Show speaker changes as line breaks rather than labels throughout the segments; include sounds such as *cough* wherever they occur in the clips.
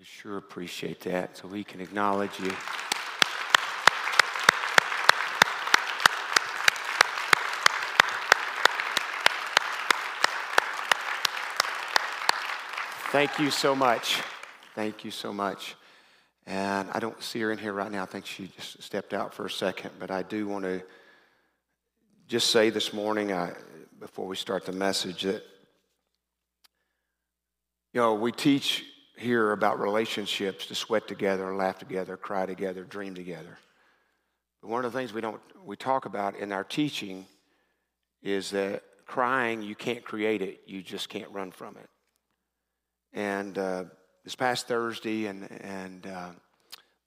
We sure appreciate that so we can acknowledge you. Thank you so much. Thank you so much. And I don't see her in here right now. I think she just stepped out for a second. But I do want to just say this morning, I, before we start the message, that, you know, we teach here about relationships to sweat together, laugh together, cry together, dream together. But one of the things we don't we talk about in our teaching is that crying you can't create it, you just can't run from it. And uh, this past Thursday, and, and uh,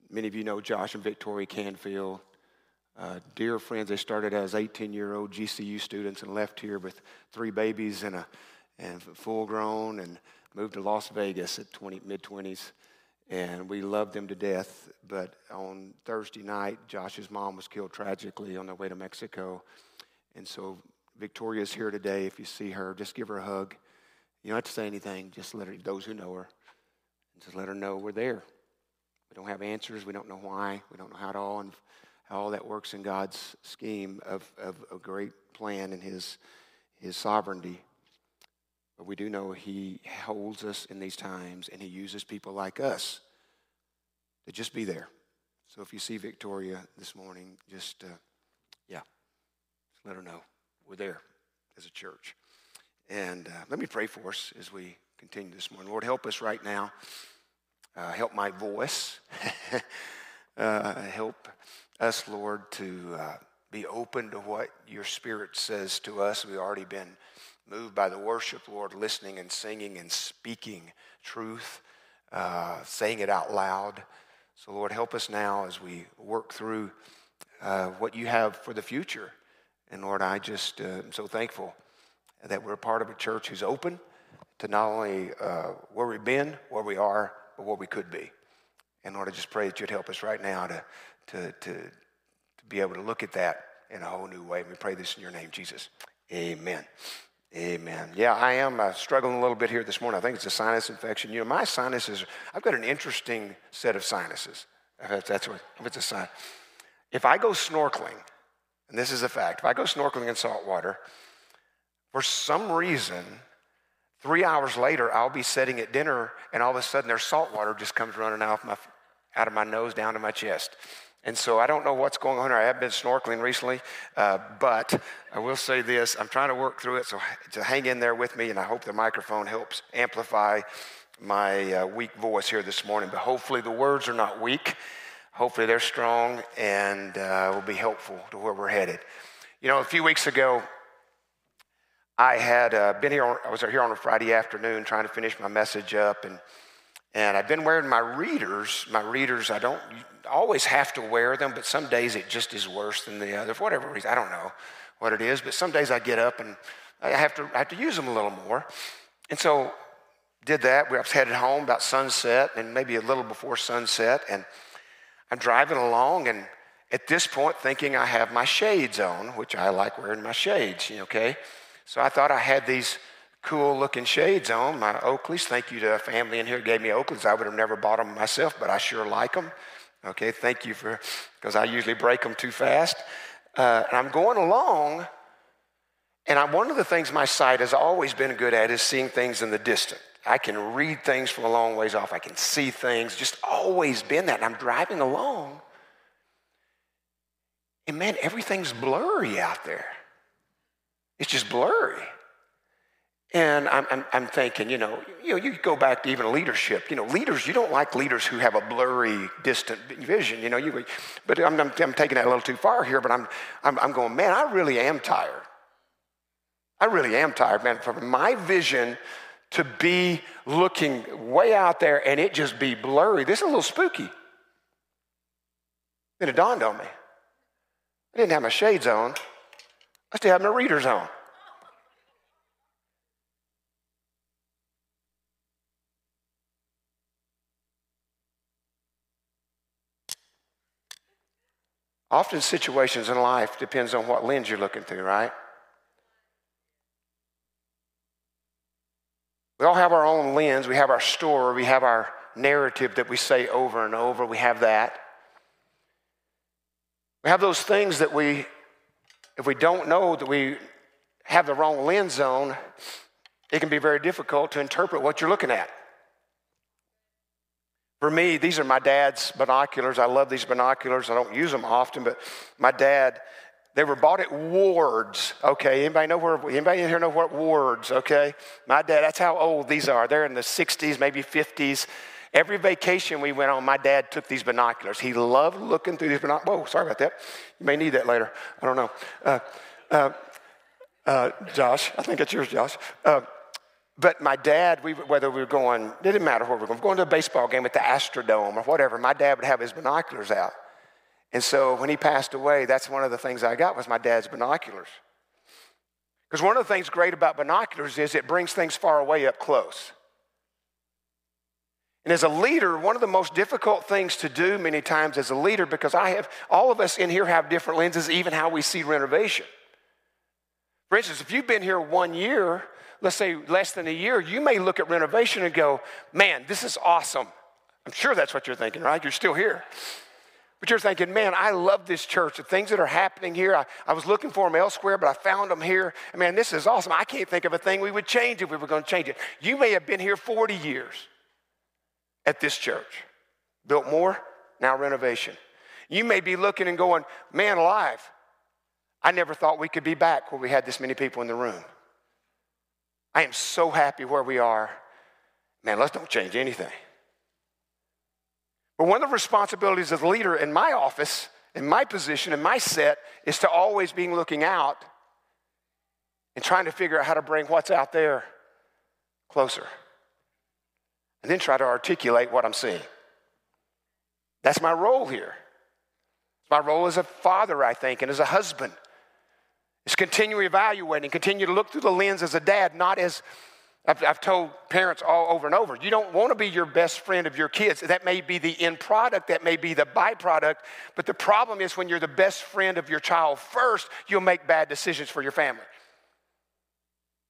many of you know Josh and Victoria Canfield, uh, dear friends. They started as 18 year old GCU students and left here with three babies and, a, and full grown and moved to Las Vegas at 20, mid 20s. And we loved them to death. But on Thursday night, Josh's mom was killed tragically on their way to Mexico. And so Victoria's here today. If you see her, just give her a hug. You don't have to say anything. Just let her, those who know her, just let her know we're there. We don't have answers. We don't know why. We don't know how it all and how all that works in God's scheme of, of a great plan and His His sovereignty. But we do know He holds us in these times, and He uses people like us to just be there. So if you see Victoria this morning, just uh, yeah, just let her know we're there as a church. And uh, let me pray for us as we continue this morning. Lord, help us right now. Uh, help my voice. *laughs* uh, help us, Lord, to uh, be open to what your Spirit says to us. We've already been moved by the worship, Lord, listening and singing and speaking truth, uh, saying it out loud. So, Lord, help us now as we work through uh, what you have for the future. And Lord, I just am so thankful that we're part of a church who's open to not only uh, where we've been, where we are, but where we could be. And Lord, I just pray that you'd help us right now to, to, to, to be able to look at that in a whole new way. And we pray this in your name, Jesus. Amen. Amen. Yeah, I am uh, struggling a little bit here this morning. I think it's a sinus infection. You know, my sinuses, I've got an interesting set of sinuses. If that's what, if it's a sign. If I go snorkeling, and this is a fact, if I go snorkeling in salt water, for some reason, three hours later, I'll be sitting at dinner, and all of a sudden, there's salt water just comes running out of my, out of my nose down to my chest. And so I don't know what's going on here. I have been snorkeling recently, uh, but I will say this I'm trying to work through it, so to hang in there with me, and I hope the microphone helps amplify my uh, weak voice here this morning. But hopefully, the words are not weak. Hopefully, they're strong and uh, will be helpful to where we're headed. You know, a few weeks ago, I had uh, been here, on, I was here on a Friday afternoon trying to finish my message up, and, and I've been wearing my readers. My readers, I don't always have to wear them, but some days it just is worse than the other. For whatever reason, I don't know what it is, but some days I get up and I have to, I have to use them a little more. And so did that. We was headed home about sunset and maybe a little before sunset, and I'm driving along and at this point thinking I have my shades on, which I like wearing my shades, okay? So I thought I had these cool looking shades on, my Oakleys. Thank you to a family in here gave me Oakleys. I would have never bought them myself, but I sure like them. Okay, thank you for, because I usually break them too fast. Uh, and I'm going along, and I, one of the things my sight has always been good at is seeing things in the distance. I can read things from a long ways off. I can see things, just always been that. And I'm driving along, and man, everything's blurry out there. It's just blurry. And I'm, I'm, I'm, thinking, you know, you know, you go back to even leadership. You know, leaders, you don't like leaders who have a blurry, distant vision. You know, you. But I'm, I'm, I'm taking that a little too far here. But I'm, I'm, I'm going, man, I really am tired. I really am tired, man. For my vision to be looking way out there and it just be blurry, this is a little spooky. Then it dawned on me. I didn't have my shades on. I still have my readers on. Often situations in life depends on what lens you're looking through, right? We all have our own lens, we have our story, we have our narrative that we say over and over. We have that. We have those things that we, if we don't know that we have the wrong lens on, it can be very difficult to interpret what you're looking at. For me, these are my dad's binoculars. I love these binoculars. I don't use them often, but my dad, they were bought at Ward's. Okay, anybody know where? Anybody in here know what Ward's? Okay, my dad. That's how old these are. They're in the 60s, maybe 50s. Every vacation we went on, my dad took these binoculars. He loved looking through these binoculars. Whoa, sorry about that. You may need that later. I don't know. Uh, uh, uh, Josh, I think it's yours, Josh. But my dad, we, whether we were going, it didn't matter where we were going, going to a baseball game at the Astrodome or whatever, my dad would have his binoculars out. And so when he passed away, that's one of the things I got was my dad's binoculars. Because one of the things great about binoculars is it brings things far away up close. And as a leader, one of the most difficult things to do many times as a leader, because I have, all of us in here have different lenses, even how we see renovation. For instance, if you've been here one year, let's say less than a year, you may look at renovation and go, man, this is awesome. I'm sure that's what you're thinking, right? You're still here. But you're thinking, man, I love this church. The things that are happening here, I, I was looking for them elsewhere, but I found them here. Man, this is awesome. I can't think of a thing we would change if we were going to change it. You may have been here 40 years at this church. Built more, now renovation. You may be looking and going, man alive, I never thought we could be back where we had this many people in the room. I am so happy where we are. Man, let's don't change anything. But one of the responsibilities as a leader in my office, in my position, in my set, is to always be looking out and trying to figure out how to bring what's out there closer and then try to articulate what I'm seeing. That's my role here. It's my role as a father, I think, and as a husband. Is continually evaluating, continue to look through the lens as a dad, not as I've, I've, told parents all over and over. You don't want to be your best friend of your kids. That may be the end product, that may be the byproduct. But the problem is when you're the best friend of your child first, you'll make bad decisions for your family.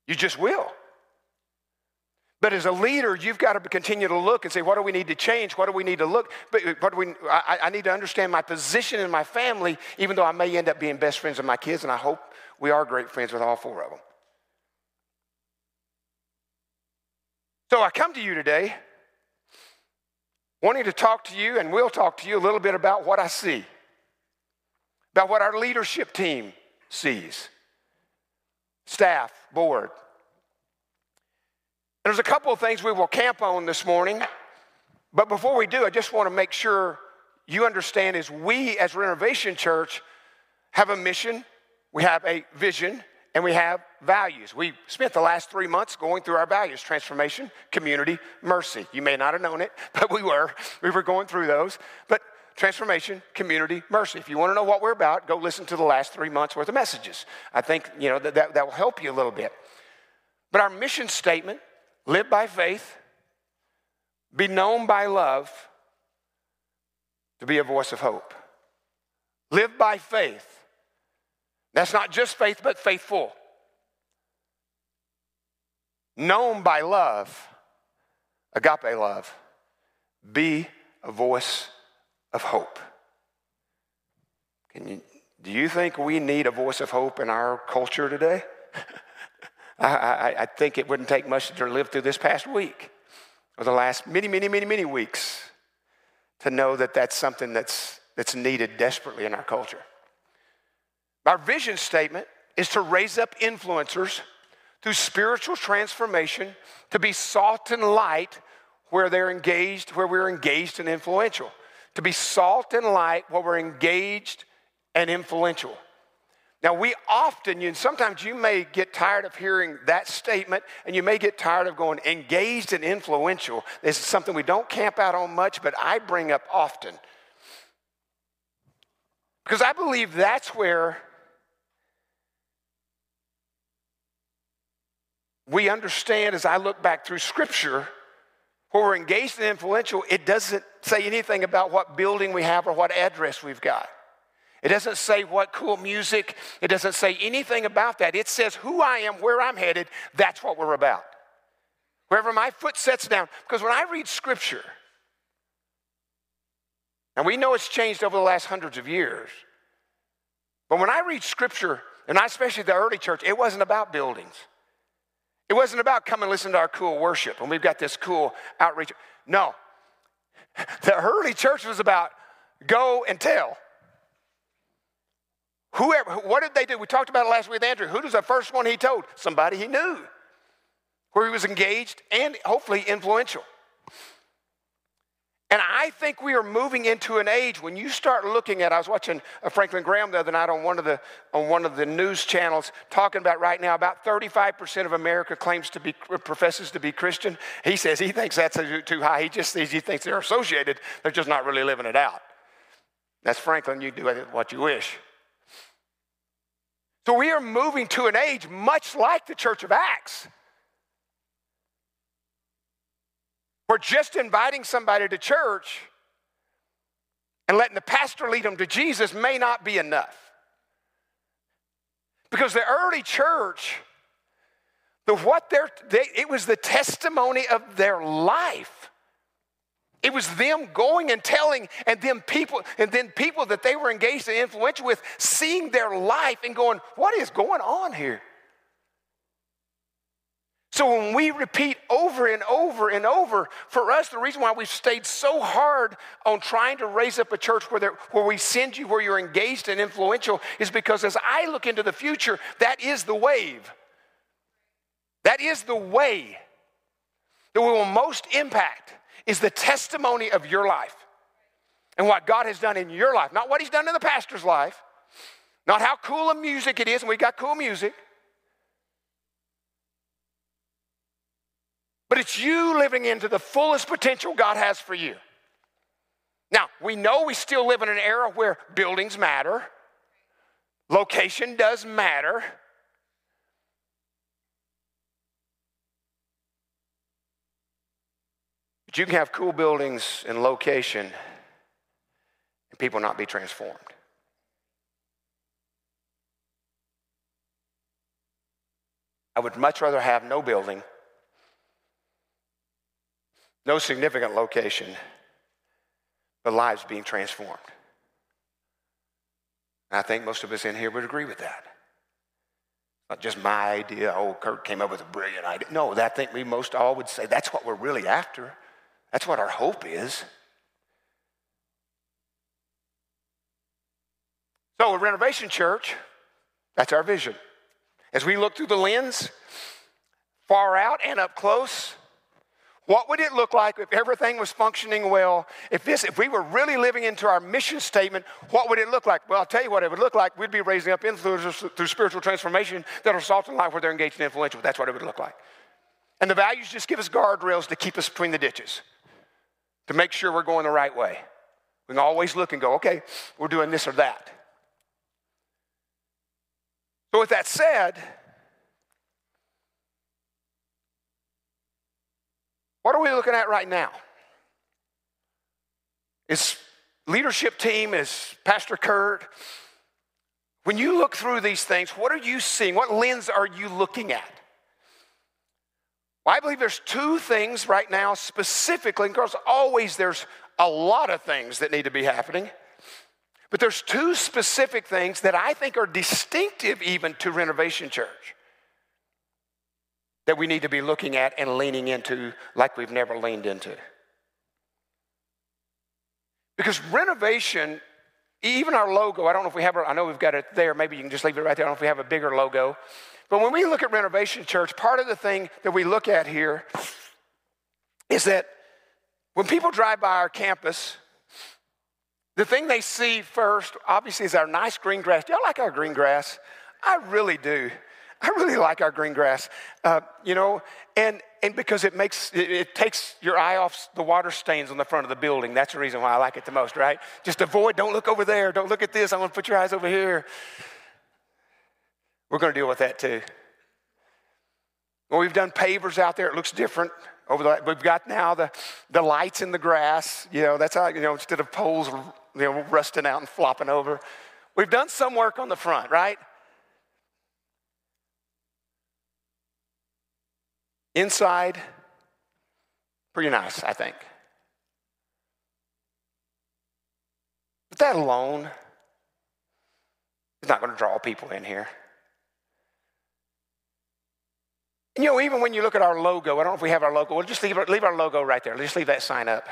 You just will. But as a leader, you've got to continue to look and say, what do we need to change? What do we need to look? But uh, what do we, I, I need to understand my position in my family, even though I may end up being best friends with my kids, and I hope we are great friends with all four of them. So I come to you today wanting to talk to you, and we'll talk to you a little bit about what I see, about what our leadership team sees, staff, board, there's a couple of things we will camp on this morning. But before we do, I just want to make sure you understand is we as Renovation Church have a mission, we have a vision, and we have values. We spent the last three months going through our values transformation, community, mercy. You may not have known it, *laughs* but we were. We were going through those. But transformation, community, mercy. If you want to know what we're about, go listen to the last three months worth of messages. I think, you know, that, that, that will help you a little bit. But our mission statement live by faith, be known by love, to be a voice of hope. Live by faith. That's not just faith, but faithful. Known by love, agape love. Be a voice of hope. Can you, do you think we need a voice of hope in our culture today? *laughs* I, I, I think it wouldn't take much to live through this past week or the last many, many, many, many weeks to know that that's something that's, that's needed desperately in our culture. Our vision statement is to raise up influencers through spiritual transformation to be salt and light where they're engaged, where we're engaged and influential. To be salt and light where we're engaged and influential. Now, we often, and sometimes you may get tired of hearing that statement, and you may get tired of going engaged and influential. This is something we don't camp out on much, but I bring up often. Because I believe that's where we understand as I look back through Scripture, where we're engaged and influential, it doesn't say anything about what building we have or what address we've got. It doesn't say what cool music, it doesn't say anything about that. It says who I am, where I'm headed, that's what we're about. Wherever my foot sets down. Because when I read scripture, And we know it's changed over the last hundreds of years. But when I read scripture, and especially the early church, it wasn't about buildings. It wasn't about come and listen to our cool worship and we've got this cool outreach. No. The early church was about go and tell. Whoever, what did they do? We talked about it last week with Andrew. Who was the first one he told? Somebody he knew, where he was engaged and hopefully influential. And I think we are moving into an age when you start looking at, I was watching uh, Franklin Graham the other night on one of the, on one of the news channels talking about right now about 35% of America claims to be, professes to be Christian. He says he thinks that's too high. He just he thinks they're associated. They're just not really living it out. That's Franklin. You do what you wish. So we are moving to an age much like the church of Acts. Where just inviting somebody to church and letting the pastor lead them to Jesus may not be enough. Because the early church, the what they, it was the testimony of their life. It was them going and telling, and then people, and then people that they were engaged and influential with, seeing their life and going, "What is going on here?" So when we repeat over and over and over, for us, the reason why we've stayed so hard on trying to raise up a church where, where we send you, where you're engaged and influential, is because as I look into the future, that is the wave. That is the way that we will most impact is the testimony of your life and what God has done in your life, not what He's done in the pastor's life, not how cool a music it is, and we got cool music But it's you living into the fullest potential God has for you. Now, we know we still live in an era where buildings matter, location does matter. But you can have cool buildings and location and people not be transformed. I would much rather have no building no significant location, but lives being transformed. And I think most of us in here would agree with that. Not just my idea, oh, Kurt came up with a brilliant idea. No, I think we most all would say that's what we're really after. That's what our hope is. So, a renovation church, that's our vision. As we look through the lens, far out and up close, what would it look like if everything was functioning well? If this, if we were really living into our mission statement, what would it look like? Well, I'll tell you what it would look like. We'd be raising up influencers through spiritual transformation that are salt and light where they're engaged and influential. That's what it would look like. And the values just give us guardrails to keep us between the ditches, to make sure we're going the right way. We can always look and go, okay, we're doing this or that. So, with that said, What are we looking at right now? Is leadership team, is Pastor Kurt. When you look through these things, what are you seeing? What lens are you looking at? Well, I believe there's two things right now specifically, and of always there's a lot of things that need to be happening. But there's two specific things that I think are distinctive even to Renovation Church that we need to be looking at and leaning into like we've never leaned into. Because renovation, even our logo, I don't know if we have, I know we've got it there, maybe you can just leave it right there. I don't know if we have a bigger logo. But when we look at Renovation Church, part of the thing that we look at here is that when people drive by our campus, the thing they see first, obviously, is our nice green grass. Do y'all like our green grass? I really do. I really like our green grass, uh, you know, and, and because it makes, it, it, takes your eye off the water stains on the front of the building. That's the reason why I like it the most, right? Just avoid, don't look over there, don't look at this, I want to put your eyes over here. We're going to deal with that too. Well, we've done pavers out there, it looks different. Over the, we've got now the, the lights in the grass, you know, that's how, you know, instead of poles, you know, rusting out and flopping over. We've done some work on the front, right? Inside, pretty nice, I think. But that alone is not going to draw people in here. You know, even when you look at our logo, I don't know if we have our logo, we'll just leave, leave our logo right there. Just leave that sign up.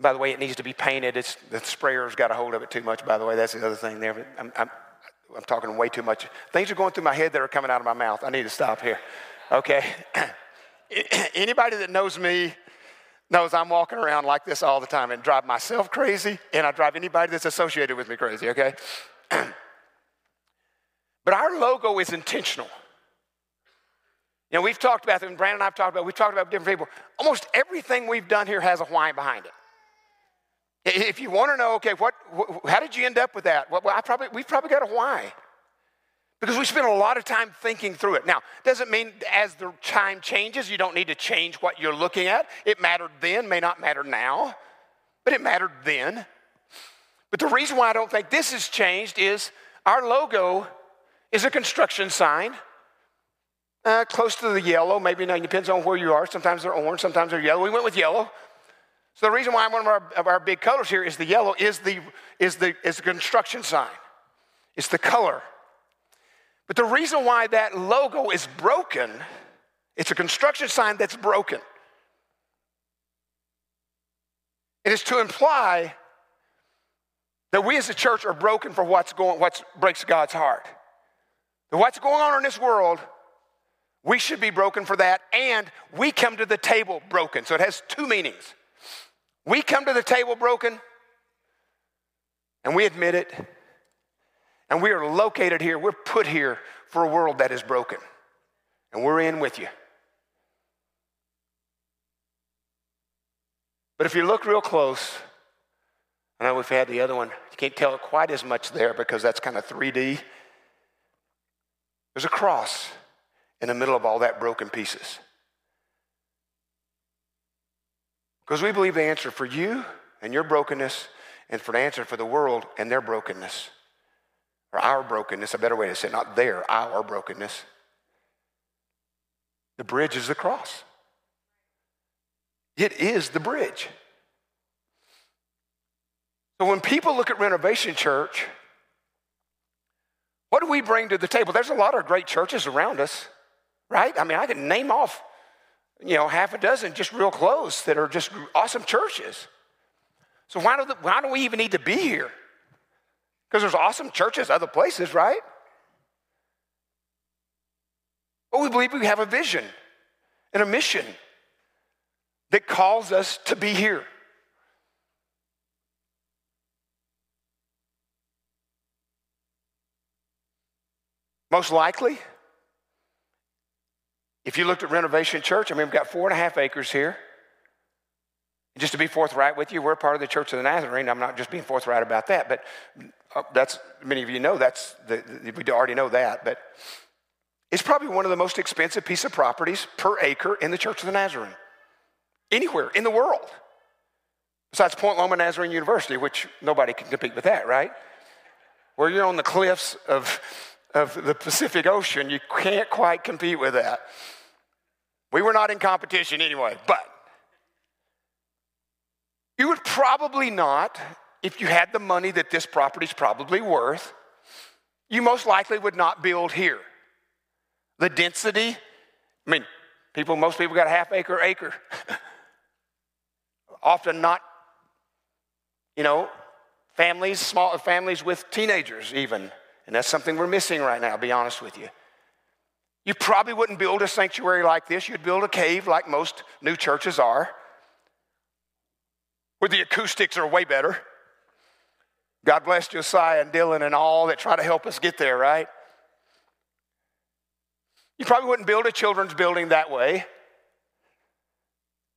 By the way, it needs to be painted. It's, the sprayer's got a hold of it too much, by the way. That's the other thing there. I'm, I'm, I'm talking way too much. Things are going through my head that are coming out of my mouth. I need to stop here. Okay? *clears throat* Anybody that knows me knows I'm walking around like this all the time and drive myself crazy, and I drive anybody that's associated with me crazy, okay? *clears throat* but our logo is intentional. You know, we've talked about, and Brandon and I've talked about, we've talked about different people. Almost everything we've done here has a why behind it. If you want to know, okay, what, how did you end up with that? Well, I probably, we've probably got a why. Because we spend a lot of time thinking through it. Now, doesn't mean as the time changes, you don't need to change what you're looking at. It mattered then, may not matter now, but it mattered then. But the reason why I don't think this has changed is our logo is a construction sign uh, close to the yellow, maybe now depends on where you are. Sometimes they're orange, sometimes they're yellow. We went with yellow. So the reason why one of our, of our big colors here is the yellow is the, is, the, is the construction sign. It's the color. But the reason why that logo is broken, it's a construction sign that's broken. It is to imply that we as a church are broken for what's going, what breaks God's heart. That what's going on in this world we should be broken for that, and we come to the table broken. So it has two meanings. We come to the table broken, and we admit it, and we are located here, we're put here for a world that is broken, and we're in with you. But if you look real close, I know we've had the other one, you can't tell it quite as much there because that's kind of 3D. There's a cross in the middle of all that broken pieces. Because we believe the answer for you and your brokenness, and for the answer for the world and their brokenness, or our brokenness, a better way to say it, not their, our brokenness. The bridge is the cross. It is the bridge. So when people look at Renovation Church, what do we bring to the table? There's a lot of great churches around us right? I mean, I can name off, you know, half a dozen just real close that are just awesome churches. So why do, the, why do we even need to be here? Because there's awesome churches other places, right? But we believe we have a vision and a mission that calls us to be here. Most likely, if you looked at Renovation Church, I mean, we've got four and a half acres here. Just to be forthright with you, we're part of the Church of the Nazarene. I'm not just being forthright about that, but uh, that's many of you know that's the, we already know that. But it's probably one of the most expensive piece of properties per acre in the Church of the Nazarene, anywhere in the world, besides Point Loma Nazarene University, which nobody can compete with that, right? Where you're on the cliffs of of the Pacific Ocean, you can't quite compete with that. We were not in competition anyway, but you would probably not, if you had the money that this property is probably worth, you most likely would not build here. The density, I mean, people, most people got a half acre, acre. *laughs* Often not, you know, families, small families with teenagers even and that's something we're missing right now, I'll be honest with you. You probably wouldn't build a sanctuary like this. You'd build a cave like most new churches are, where the acoustics are way better. God bless Josiah and Dylan and all that try to help us get there, right? You probably wouldn't build a children's building that way.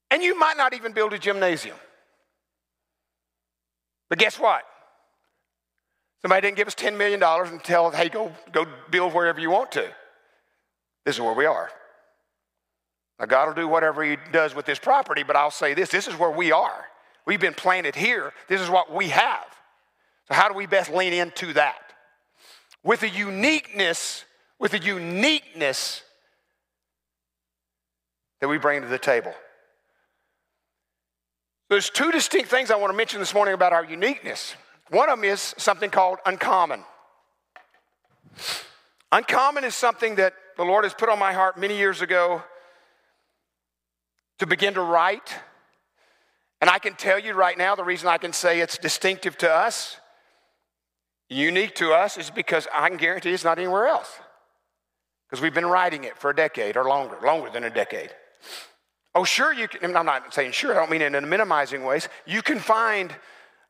And you might not even build a gymnasium. But guess what? Somebody didn't give us $10 million and tell us, hey, go, go build wherever you want to. This is where we are. Now, God will do whatever He does with this property, but I'll say this this is where we are. We've been planted here. This is what we have. So, how do we best lean into that? With a uniqueness, with a uniqueness that we bring to the table. There's two distinct things I want to mention this morning about our uniqueness. One of them is something called uncommon. Uncommon is something that the Lord has put on my heart many years ago to begin to write. And I can tell you right now, the reason I can say it's distinctive to us, unique to us, is because I can guarantee it's not anywhere else. Because we've been writing it for a decade or longer, longer than a decade. Oh, sure, you can, I'm not saying sure, I don't mean it in minimizing ways. You can find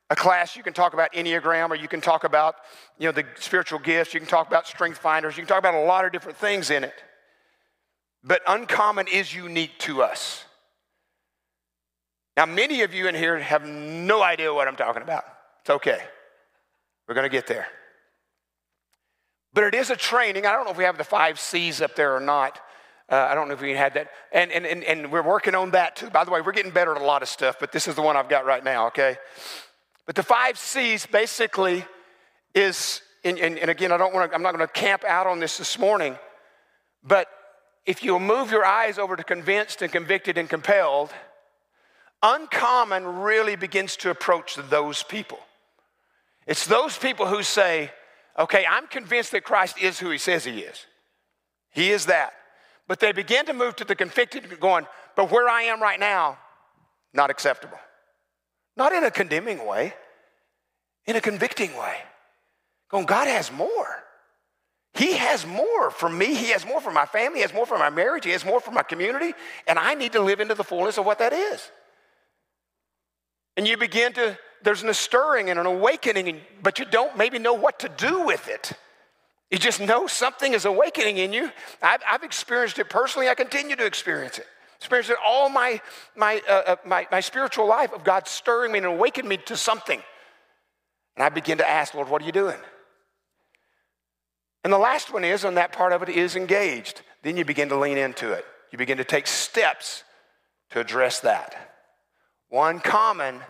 a class, you can talk about Enneagram, or you can talk about, you know, the spiritual gifts, you can talk about strength finders, you can talk about a lot of different things in it. But uncommon is unique to us. Now, many of you in here have no idea what I'm talking about. It's okay. We're going to get there. But it is a training. I don't know if we have the five C's up there or not. Uh, I don't know if we had that. And, and, and, and we're working on that too. By the way, we're getting better at a lot of stuff, but this is the one I've got right now, okay? But the five C's basically is, and, and, and again, I don't want to, I'm not going to camp out on this this morning, but if you move your eyes over to convinced and convicted and compelled, uncommon really begins to approach those people. It's those people who say, okay, I'm convinced that Christ is who he says he is. He is that. But they begin to move to the convicted, going, but where I am right now, not acceptable. Not in a condemning way, in a convicting way. Going, God has more. He has more for me. He has more for my family. He has more for my marriage. He has more for my community. And I need to live into the fullness of what that is. And you begin to, there's a stirring and an awakening, but you don't maybe know what to do with it. You just know something is awakening in you. I've, I've experienced it personally. I continue to experience it. Experienced it all my, my, uh, uh, my, my spiritual life of God stirring me and awakening me to something. And I begin to ask, Lord, what are you doing? And the last one is, and that part of it, is engaged. Then you begin to lean into it. You begin to take steps to address that. Uncommon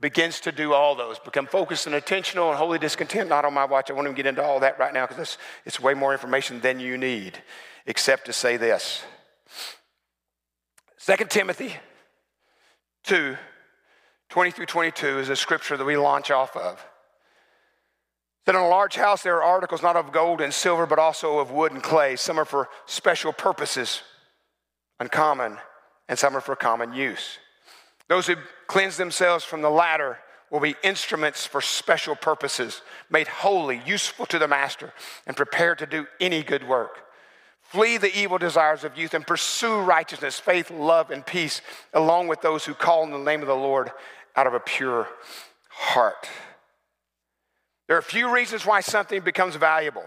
begins to do all those, become focused and attentional and wholly discontent, not on my watch. I won't even get into all that right now because it's, it's way more information than you need, except to say this. 2 Timothy 2 20 through 22 is a scripture that we launch off of. That in a large house there are articles not of gold and silver, but also of wood and clay. Some are for special purposes, uncommon, and some are for common use. Those who cleanse themselves from the latter will be instruments for special purposes, made holy, useful to the master, and prepared to do any good work. Flee the evil desires of youth and pursue righteousness, faith, love, and peace, along with those who call in the name of the Lord out of a pure heart. There are a few reasons why something becomes valuable.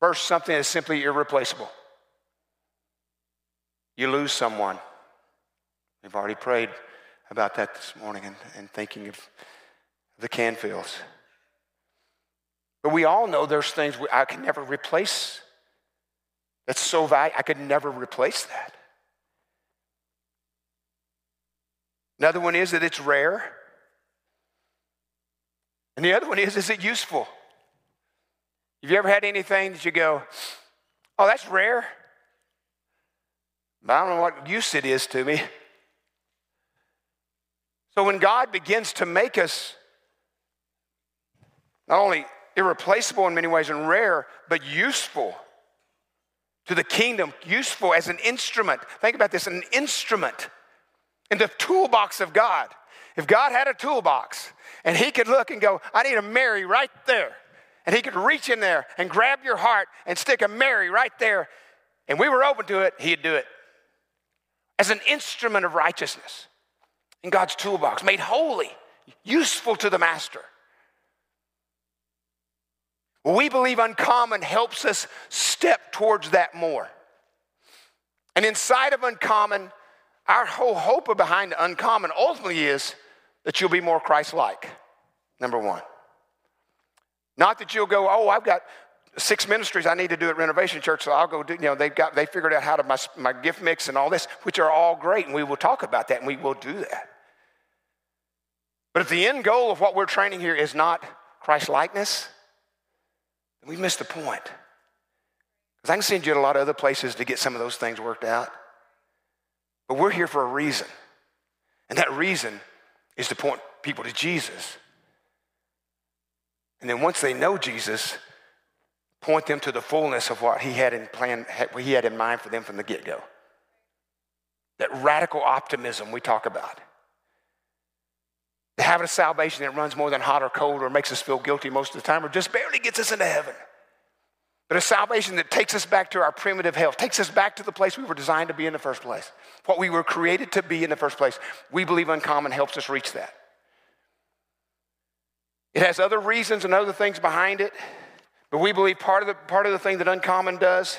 First, something is simply irreplaceable you lose someone. We've already prayed about that this morning and, and thinking of the Canfields. But we all know there's things I can never replace. That's so valuable. I could never replace that. Another one is that it's rare. And the other one is, is it useful? Have you ever had anything that you go, oh, that's rare? I don't know what use it is to me. So when God begins to make us not only irreplaceable in many ways and rare, but useful to the kingdom, useful as an instrument. Think about this an instrument in the toolbox of God. If God had a toolbox and He could look and go, I need a Mary right there, and He could reach in there and grab your heart and stick a Mary right there, and we were open to it, He'd do it as an instrument of righteousness in God's toolbox, made holy, useful to the master. We believe uncommon helps us step towards that more. And inside of uncommon, our whole hope behind uncommon ultimately is that you'll be more Christ like, number one. Not that you'll go, oh, I've got six ministries I need to do at Renovation Church, so I'll go do, you know, they've got, they figured out how to, my, my gift mix and all this, which are all great, and we will talk about that, and we will do that. But if the end goal of what we're training here is not Christ likeness, then we've missed the point. Because I can send you to a lot of other places to get some of those things worked out. But we're here for a reason. And that reason is to point people to Jesus. And then once they know Jesus, point them to the fullness of what he had in plan, what he had in mind for them from the get-go. That radical optimism we talk about. The habit of salvation that runs more than hot or cold or makes us feel guilty most of the time or just barely gets us into heaven. But a salvation that takes us back to our primitive health, takes us back to the place we were designed to be in the first place, what we were created to be in the first place. We believe Uncommon helps us reach that. It has other reasons and other things behind it, but we believe part of the, part of the thing that Uncommon does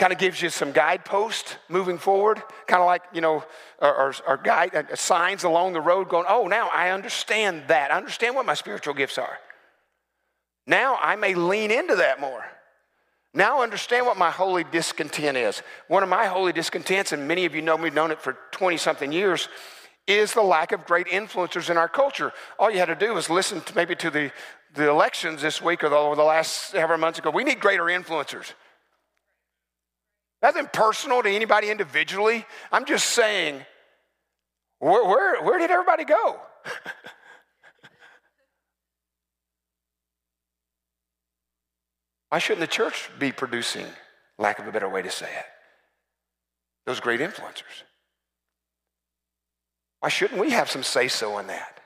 kind of gives you some guideposts moving forward, kind of like, you know, or, guide, uh, signs along the road going, oh, now I understand that. I understand what my spiritual gifts are. Now I may lean into that more. Now I understand what my holy discontent is. One of my holy discontents, and many of you know me, known it for 20 something years, is the lack of great influencers in our culture. All you had to do was listen to maybe to the, the elections this week or the, or the last several months ago. We need greater influencers. Nothing personal to anybody individually. I'm just saying, where, where, where did everybody go? *laughs* Why shouldn't the church be producing, lack of a better way to say it, those great influencers? Why shouldn't we have some say so in that?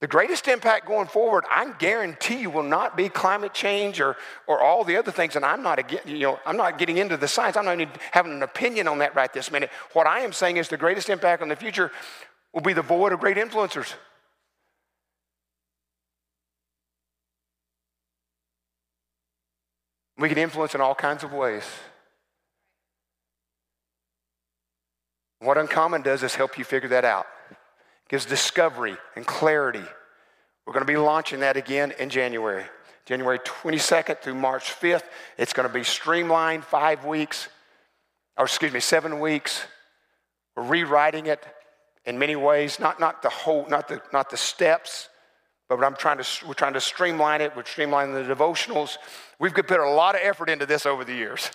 The greatest impact going forward, I guarantee you, will not be climate change or, or all the other things. And I'm not, you know, I'm not getting into the science. I'm not even having an opinion on that right this minute. What I am saying is the greatest impact on the future will be the void of great influencers. We can influence in all kinds of ways. What Uncommon does is help you figure that out gives discovery and clarity. We're going to be launching that again in January. January 22nd through March 5th. It's going to be streamlined five weeks, or excuse me, seven weeks. We're rewriting it in many ways, not, not the whole, not the, not the steps, but I'm trying to, we're trying to streamline it. We're streamlining the devotionals. We've put a lot of effort into this over the years.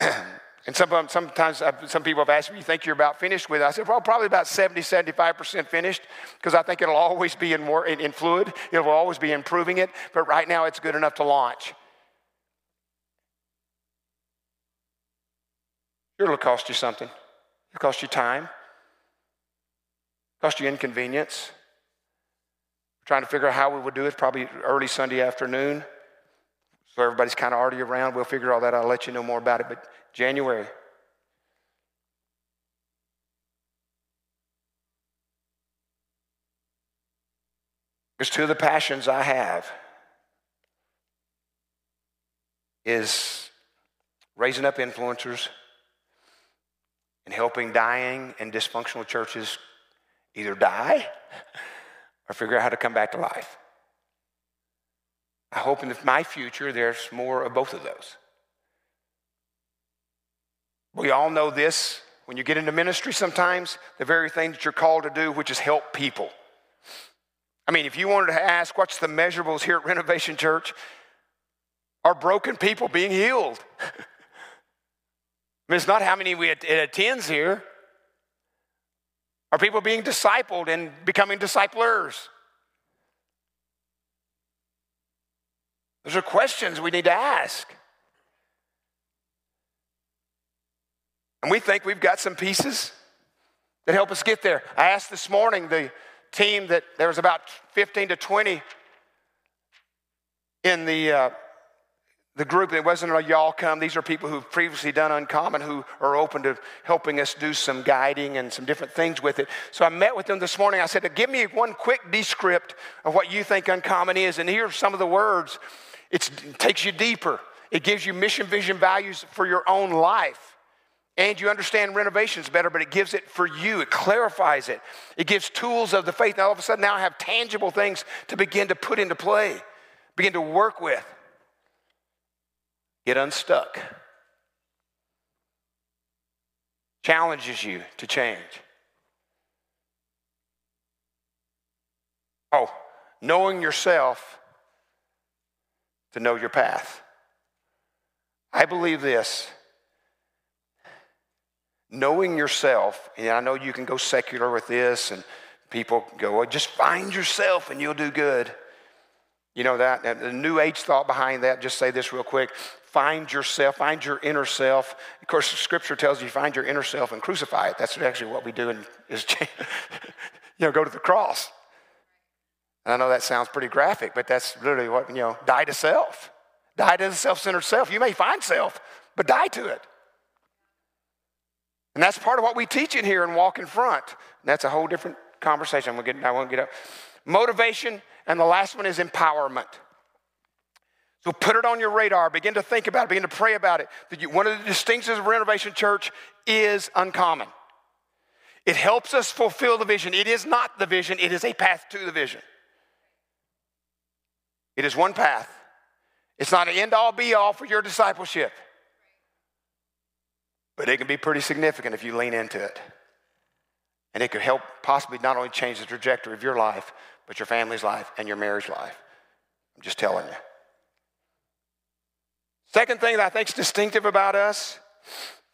*clears throat* And some, um, sometimes uh, some people have asked me, you think you're about finished with it? I said, well, probably about 70, 75% finished because I think it'll always be in, more, in, in fluid. It will always be improving it, but right now it's good enough to launch. Sure, it'll cost you something. It'll cost you time, cost you inconvenience. We're trying to figure out how we would do it, probably early Sunday afternoon. So everybody's kind of already around. We'll figure all that out. I'll let you know more about it. But January. Because two of the passions I have is raising up influencers and helping dying and dysfunctional churches either die *laughs* or figure out how to come back to life. I hope in my future there's more of both of those. We all know this. When you get into ministry, sometimes the very thing that you're called to do, which is help people. I mean, if you wanted to ask what's the measurables here at Renovation Church, are broken people being healed? *laughs* I mean, it's not how many we it attends here. Are people being discipled and becoming disciplers? Those are questions we need to ask. And we think we've got some pieces that help us get there. I asked this morning the team that there was about 15 to 20 in the, uh, the group. It wasn't a y'all come. These are people who've previously done Uncommon who are open to helping us do some guiding and some different things with it. So I met with them this morning. I said, Give me one quick descript of what you think Uncommon is. And here are some of the words it's, it takes you deeper, it gives you mission, vision, values for your own life and you understand renovations better, but it gives it for you. It clarifies it. It gives tools of the faith. Now, all of a sudden, now I have tangible things to begin to put into play, begin to work with. Get unstuck. Challenges you to change. Oh, knowing yourself to know your path. I believe this Knowing yourself, and I know you can go secular with this, and people go, well, just find yourself and you'll do good. You know that? The New Age thought behind that, just say this real quick find yourself, find your inner self. Of course, Scripture tells you find your inner self and crucify it. That's actually what we do, in, is *laughs* you know go to the cross. And I know that sounds pretty graphic, but that's literally what you know. Die to self. Die to the self-centered self. You may find self, but die to it. And that's part of what we teach in here and walk in front. And that's a whole different conversation. I'm gonna get, I won't get up. Motivation, and the last one is empowerment. So put it on your radar. Begin to think about it. Begin to pray about it. One of the distinctions of Renovation Church is uncommon. It helps us fulfill the vision. It is not the vision, it is a path to the vision. It is one path. It's not an end all be all for your discipleship, but it can be pretty significant if you lean into it. And it could help possibly not only change the trajectory of your life, but your family's life and your marriage life. I'm just telling you. Second thing that I think is distinctive about us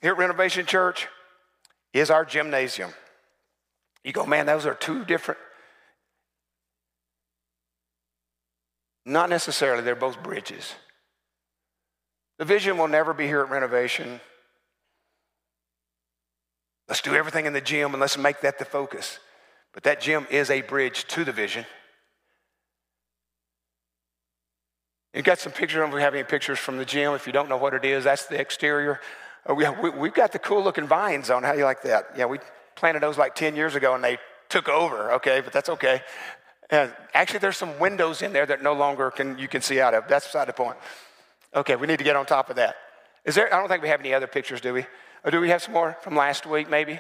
here at Renovation Church is our gymnasium. You go, man, those are two different. Not necessarily, they're both bridges. The vision will never be here at Renovation. Let's do everything in the gym and let's make that the focus. But that gym is a bridge to the vision. You've got some pictures, if we have any pictures from the gym. If you don't know what it is, that's the exterior. Uh, we, have, got the cool looking vines on. How do you like that? Yeah, we planted those like 10 years ago and they took over, okay, but that's okay. And actually, there's some windows in there that no longer can, you can see out of. That's beside the point. Okay, we need to get on top of that. Is there, I don't think we have any other pictures, do we? Or do we have some more from last week, maybe?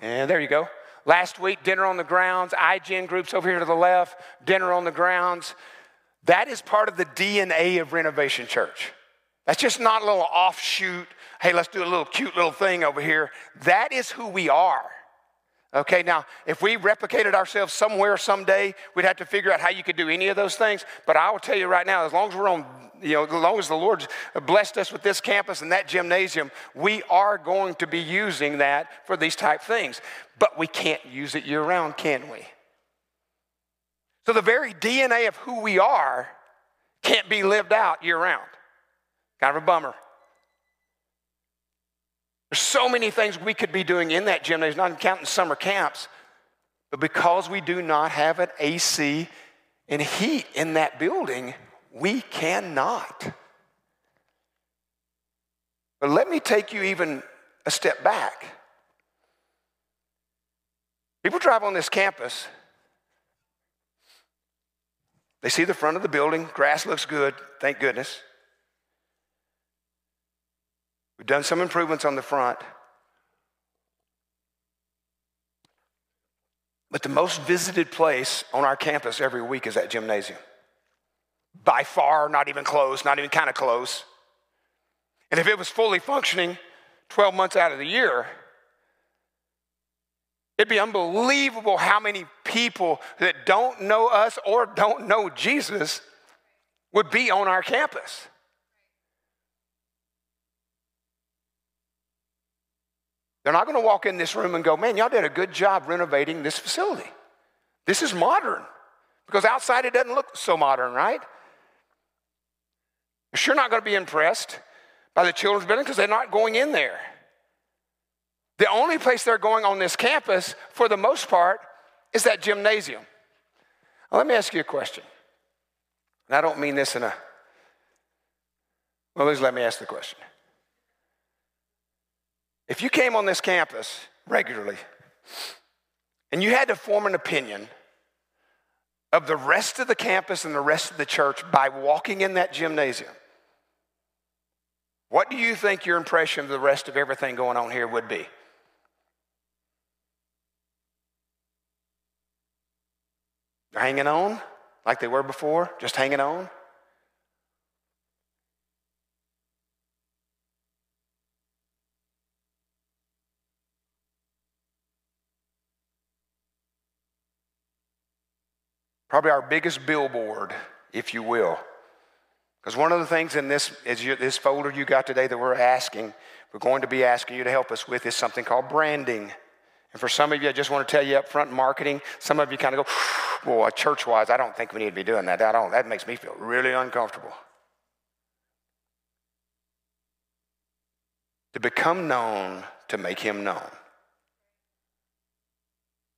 And there you go. Last week, dinner on the grounds, IGN groups over here to the left, dinner on the grounds. That is part of the DNA of Renovation Church. That's just not a little offshoot, hey, let's do a little cute little thing over here. That is who we are. Okay, now, if we replicated ourselves somewhere someday, we'd have to figure out how you could do any of those things. But I will tell you right now, as long as we're on, you know, as long as the Lord blessed us with this campus and that gymnasium, we are going to be using that for these type things. But we can't use it year round, can we? So the very DNA of who we are can't be lived out year round. Kind of a bummer. There's so many things we could be doing in that gymnasium, not counting summer camps, but because we do not have an AC and heat in that building, we cannot. But let me take you even a step back. People drive on this campus, they see the front of the building, grass looks good, thank goodness. We've done some improvements on the front. But the most visited place on our campus every week is that gymnasium. By far, not even close, not even kind of close. And if it was fully functioning 12 months out of the year, it'd be unbelievable how many people that don't know us or don't know Jesus would be on our campus. They're not going to walk in this room and go, man, y'all did a good job renovating this facility. This is modern. Because outside it doesn't look so modern, right? You're sure not going to be impressed by the children's building because they're not going in there. The only place they're going on this campus, for the most part, is that gymnasium. Now, let me ask you a question. And I don't mean this in a, well, please let me ask the question. If you came on this campus regularly and you had to form an opinion of the rest of the campus and the rest of the church by walking in that gymnasium, what do you think your impression of the rest of everything going on here would be? They're hanging on like they were before, just hanging on. probably our biggest billboard, if you will, Because one of the things in this, is you, this folder you got today that we're asking, we're going to be asking you to help us with is something called branding. And for some of you, I just want to tell you up front, marketing, some of you kind of go, *sighs* well, church wise, I don't think we need to be doing that. I don't. That makes me feel really uncomfortable. To become known, to make him known.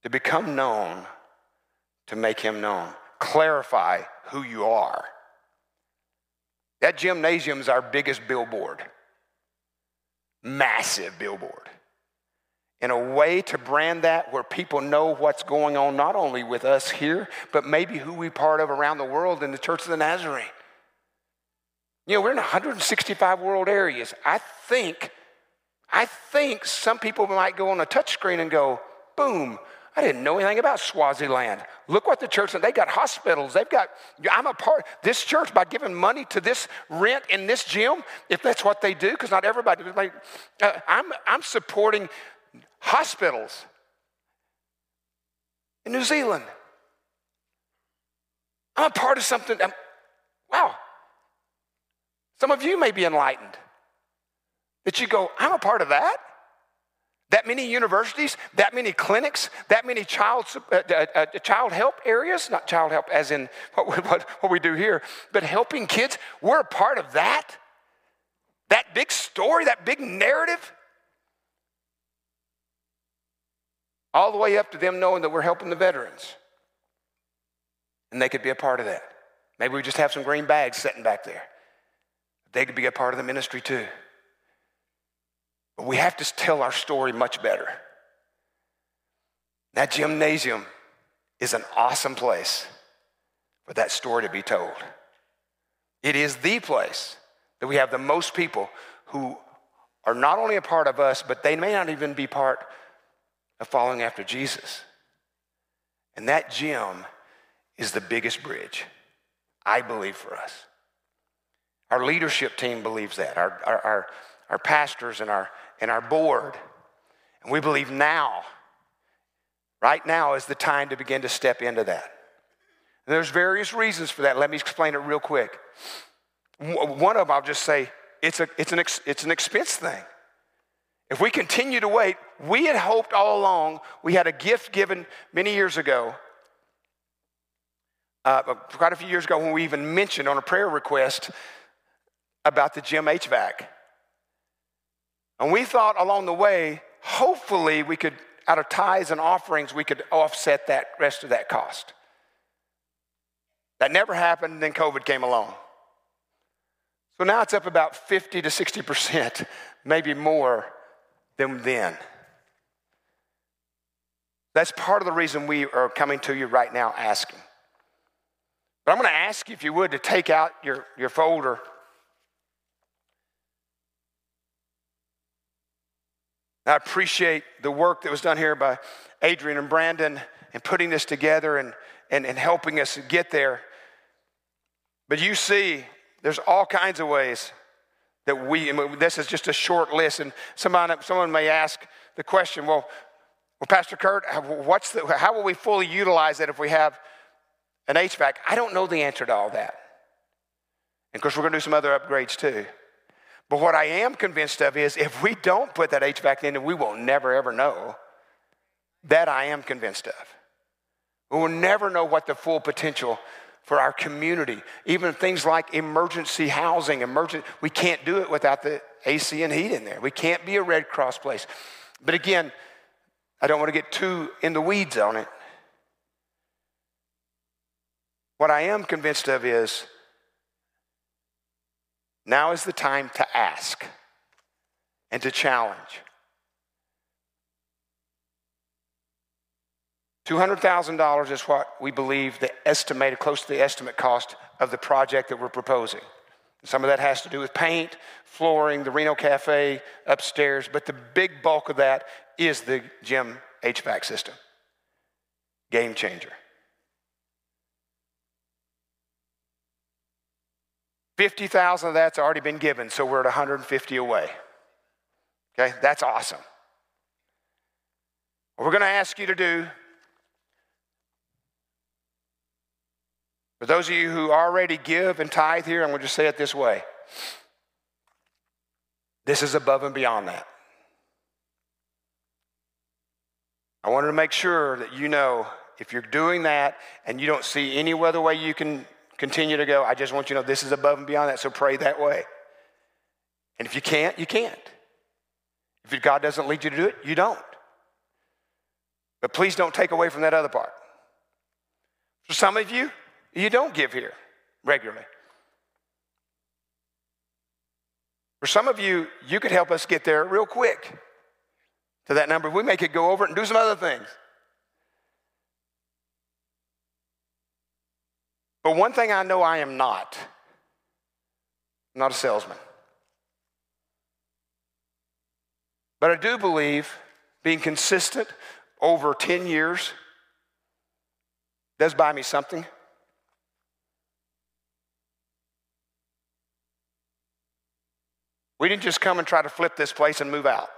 To become known, to make him known. Clarify who you are. That gymnasium is our biggest billboard, massive billboard. In a way to brand that where people know what's going on, not only with us here, but maybe who we part of around the world in the Church of the Nazarene. You know, we're in 165 world areas. I think, I think some people might go on a touchscreen and go, boom, I didn't know anything about Swaziland. Look what the church, they got hospitals. They've got, I'm a part, this church, by giving money to this rent in this gym, if that's what they do, because not everybody, uh, I'm, I'm supporting hospitals in New Zealand. I'm a part of something. I'm, wow. Some of you may be enlightened that you go, I'm a part of that. That many universities, that many clinics, that many child, uh, uh, uh, child help areas, not child help as in what, *laughs* what, what we do here, but helping kids, we're a part of that. That big story, that big narrative. All the way up to them knowing that we're helping the veterans. And they could be a part of that. Maybe we just have some green bags sitting back there. They could be a part of the ministry too. But we have to tell our story much better. That gymnasium is an awesome place for that story to be told. It is the place that we have the most people who are not only a part of us, but they may not even be part of following after Jesus. And that gym is the biggest bridge, I believe, for us. Our leadership team believes that. Our, our, our, our pastors and our and our board. And we believe now, right now, is the time to begin to step into that. And there's various reasons for that. Let me explain it real quick. One of them, I'll just say, it's, a, it's, an, ex, it's an expense thing. If we continue to wait, we had hoped all along, we had a gift given many years ago, uh, quite a few years ago, when we even mentioned on a prayer request about the gym HVAC. And we thought along the way, hopefully, we could, out of tithes and offerings, we could offset that rest of that cost. That never happened, then COVID came along. So now it's up about 50 to 60%, *laughs* maybe more than then. That's part of the reason we are coming to you right now asking. But I'm going to ask you, if you would, to take out your, your folder I appreciate the work that was done here by Adrian and Brandon in putting this together and, and, and helping us get there. But you see, there's all kinds of ways that we, this is just a short list. And someone, someone may ask the question, well, well, Pastor Kurt, uh, what's the, how will we fully utilize it if we have an HVAC? I don't know the answer to all that. And of course, we're going to do some other upgrades too. But what I am convinced of is if we don't put that HVAC in, we will never ever know. That I am convinced of. We will never know what the full potential for our community, even things like emergency housing, emergent, we can't do it without the AC and heat in there. We can't be a Red Cross place. But again, I don't want to get too in the weeds on it. What I am convinced of is now is the time to ask and to challenge. $200,000 is what we believe the estimated, close to the estimate cost of the project that we're proposing. Some of that has to do with paint, flooring, the Reno Cafe upstairs, but the big bulk of that is the gym HVAC system. Game changer. 50,000 of that's already been given, so we're at 150 away. Okay, that's awesome. What we're going to ask you to do For those of you who already give and tithe here, I'm going to just say it this way this is above and beyond that. I wanted to make sure that you know if you're doing that and you don't see any other way you can continue to go, I just want you to know this is above and beyond that, so pray that way. And if you can't, you can't. If God doesn't lead you to do it, you don't. But please don't take away from that other part. For some of you, you don't give here regularly. For some of you, you could help us get there real quick to that number. We may could go over it and do some other things. But one thing I know I am not I'm not a salesman. But I do believe being consistent over 10 years does buy me something. We didn't just come and try to flip this place and move out.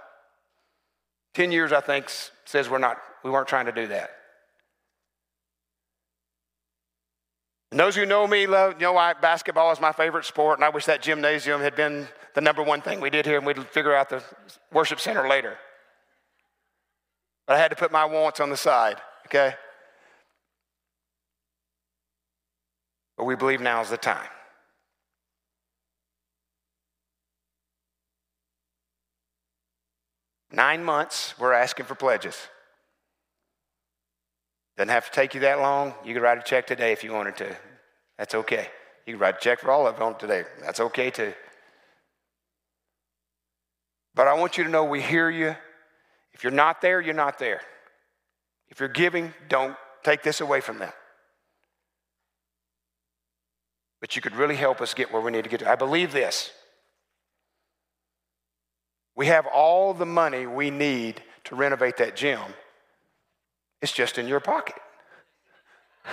10 years, I think, says we're not, we weren't trying to do that. And those who know me love, know why basketball is my favorite sport, and I wish that gymnasium had been the number one thing we did here, and we'd figure out the worship center later. But I had to put my wants on the side, okay? But we believe now is the time. Nine months, we're asking for pledges. Doesn't have to take you that long. You could write a check today if you wanted to. That's okay. You can write a check for all of them today. That's okay too. But I want you to know we hear you. If you're not there, you're not there. If you're giving, don't take this away from them. But you could really help us get where we need to get to. I believe this. We have all the money we need to renovate that gym. It's just in your pocket. *laughs*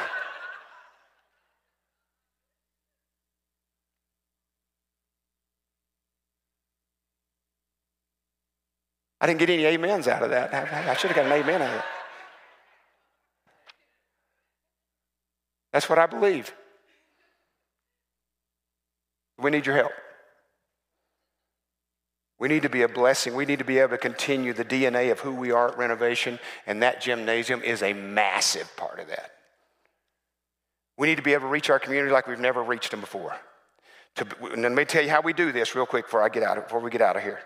I didn't get any amens out of that. I should have got an amen out of it. That's what I believe. We need your help. We need to be a blessing. We need to be able to continue the DNA of who we are at renovation, and that gymnasium is a massive part of that. We need to be able to reach our community like we've never reached them before. To, and let me tell you how we do this real quick before I get out of, before we get out of here.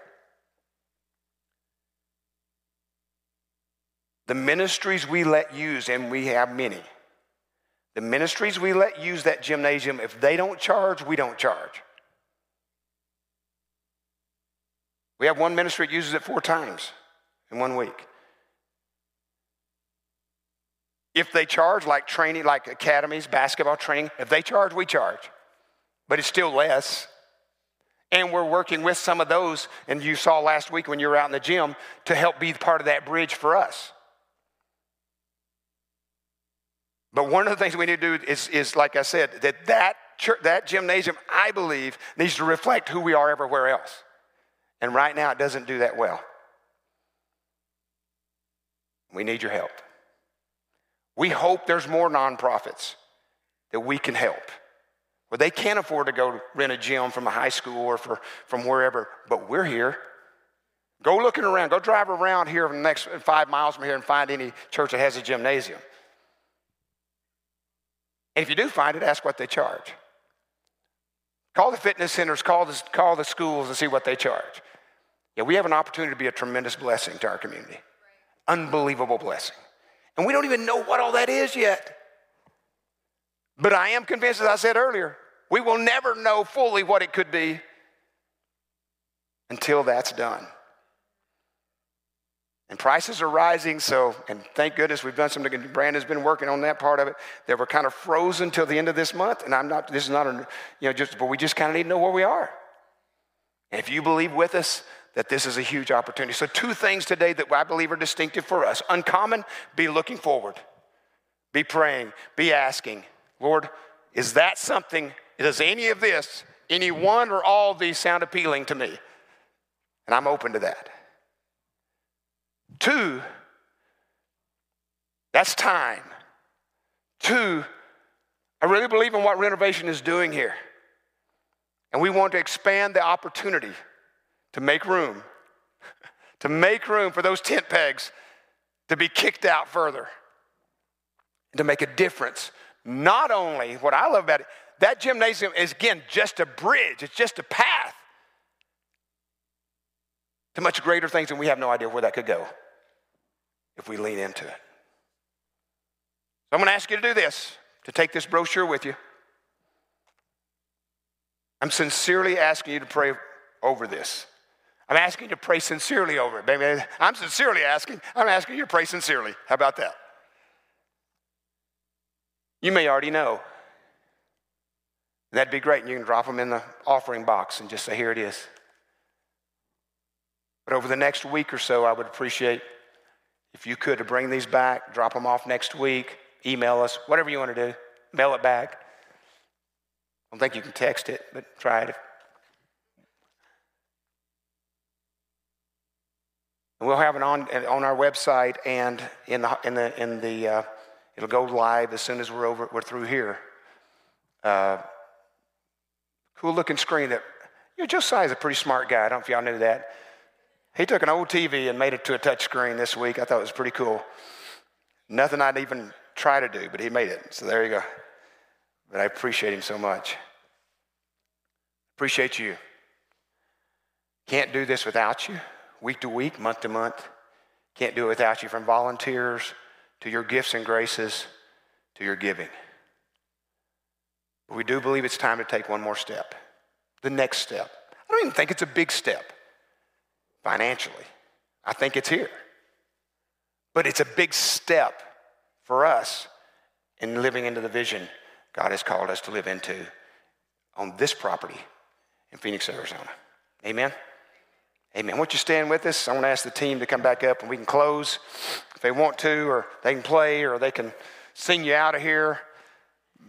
The ministries we let use, and we have many, the ministries we let use that gymnasium, if they don't charge, we don't charge. We have one ministry that uses it four times in one week. If they charge, like training, like academies, basketball training, if they charge, we charge. But it's still less. And we're working with some of those, and you saw last week when you were out in the gym, to help be part of that bridge for us. But one of the things we need to do is, is like I said, that that, church, that gymnasium, I believe, needs to reflect who we are everywhere else. And right now, it doesn't do that well. We need your help. We hope there's more nonprofits that we can help. Where they can't afford to go rent a gym from a high school or for, from wherever, but we're here. Go looking around. Go drive around here for the next five miles from here and find any church that has a gymnasium. And if you do find it, ask what they charge. Call the fitness centers, call the, call the schools and see what they charge. Yeah, we have an opportunity to be a tremendous blessing to our community. Unbelievable blessing. And we don't even know what all that is yet. But I am convinced, as I said earlier, we will never know fully what it could be until that's done. And prices are rising, so, and thank goodness we've done something. Brandon's been working on that part of it. They were kind of frozen till the end of this month, and I'm not, this is not, a, you know, just, but we just kind of need to know where we are. And if you believe with us that this is a huge opportunity. So, two things today that I believe are distinctive for us uncommon, be looking forward, be praying, be asking, Lord, is that something, does any of this, any one or all of these sound appealing to me? And I'm open to that. Two, that's time. Two, I really believe in what renovation is doing here. And we want to expand the opportunity to make room, *laughs* to make room for those tent pegs to be kicked out further, to make a difference. Not only what I love about it, that gymnasium is again just a bridge, it's just a path to much greater things, and we have no idea where that could go if we lean into it. So I'm going to ask you to do this to take this brochure with you. I'm sincerely asking you to pray over this. I'm asking you to pray sincerely over it, baby. I'm sincerely asking. I'm asking you to pray sincerely. How about that? You may already know. That'd be great. And you can drop them in the offering box and just say, here it is. But over the next week or so, I would appreciate if you could to bring these back, drop them off next week, email us, whatever you want to do, mail it back. I don't think you can text it, but try it. We'll have it on, on our website and in the, in the, in the uh, it'll go live as soon as we're over, we're through here. Uh, cool looking screen that, you know, Josiah's a pretty smart guy. I don't know if y'all knew that. He took an old TV and made it to a touch screen this week. I thought it was pretty cool. Nothing I'd even try to do, but he made it. So there you go. But I appreciate him so much. Appreciate you. Can't do this without you, week to week, month to month. Can't do it without you from volunteers to your gifts and graces to your giving. But we do believe it's time to take one more step, the next step. I don't even think it's a big step financially. I think it's here. But it's a big step for us in living into the vision God has called us to live into on this property in Phoenix, Arizona. Amen? Amen. Won't you stand with us? I want to ask the team to come back up and we can close if they want to, or they can play, or they can sing you out of here.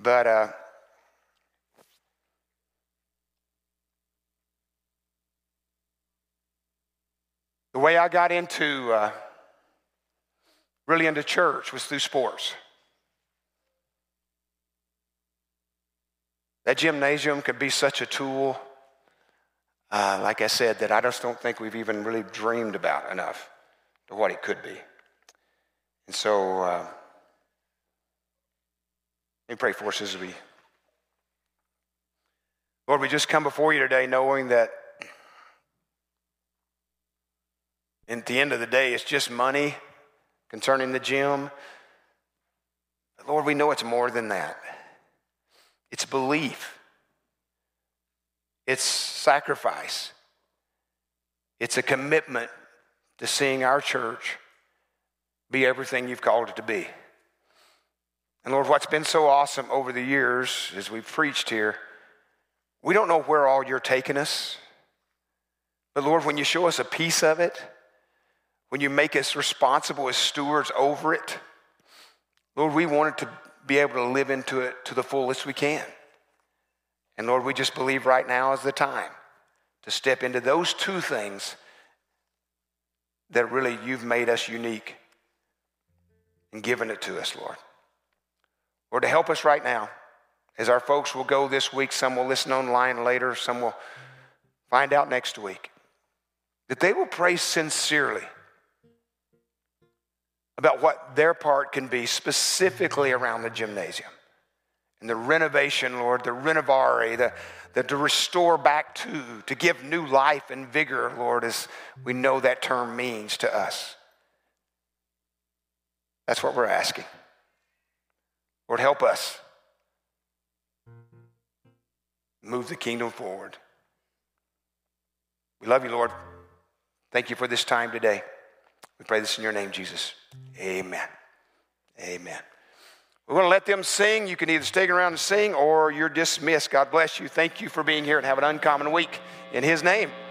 But uh, The way I got into, uh, really into church was through sports. That gymnasium could be such a tool, uh, like I said, that I just don't think we've even really dreamed about enough to what it could be. And so, uh, let me pray for us as we. Lord, we just come before you today knowing that at the end of the day, it's just money concerning the gym. But Lord, we know it's more than that. It's belief, it's sacrifice, it's a commitment to seeing our church be everything you've called it to be. And Lord, what's been so awesome over the years as we've preached here, we don't know where all you're taking us. But Lord, when you show us a piece of it, when you make us responsible as stewards over it, Lord, we wanted to be able to live into it to the fullest we can. And Lord, we just believe right now is the time to step into those two things that really you've made us unique and given it to us, Lord. Lord, to help us right now, as our folks will go this week, some will listen online later, some will find out next week, that they will pray sincerely about what their part can be specifically around the gymnasium and the renovation, Lord, the renovare, the, the to restore back to, to give new life and vigor, Lord, as we know that term means to us. That's what we're asking. Lord, help us move the kingdom forward. We love you, Lord. Thank you for this time today. We pray this in your name, Jesus. Amen. Amen. We're going to let them sing. You can either stay around and sing or you're dismissed. God bless you. Thank you for being here and have an uncommon week in His name.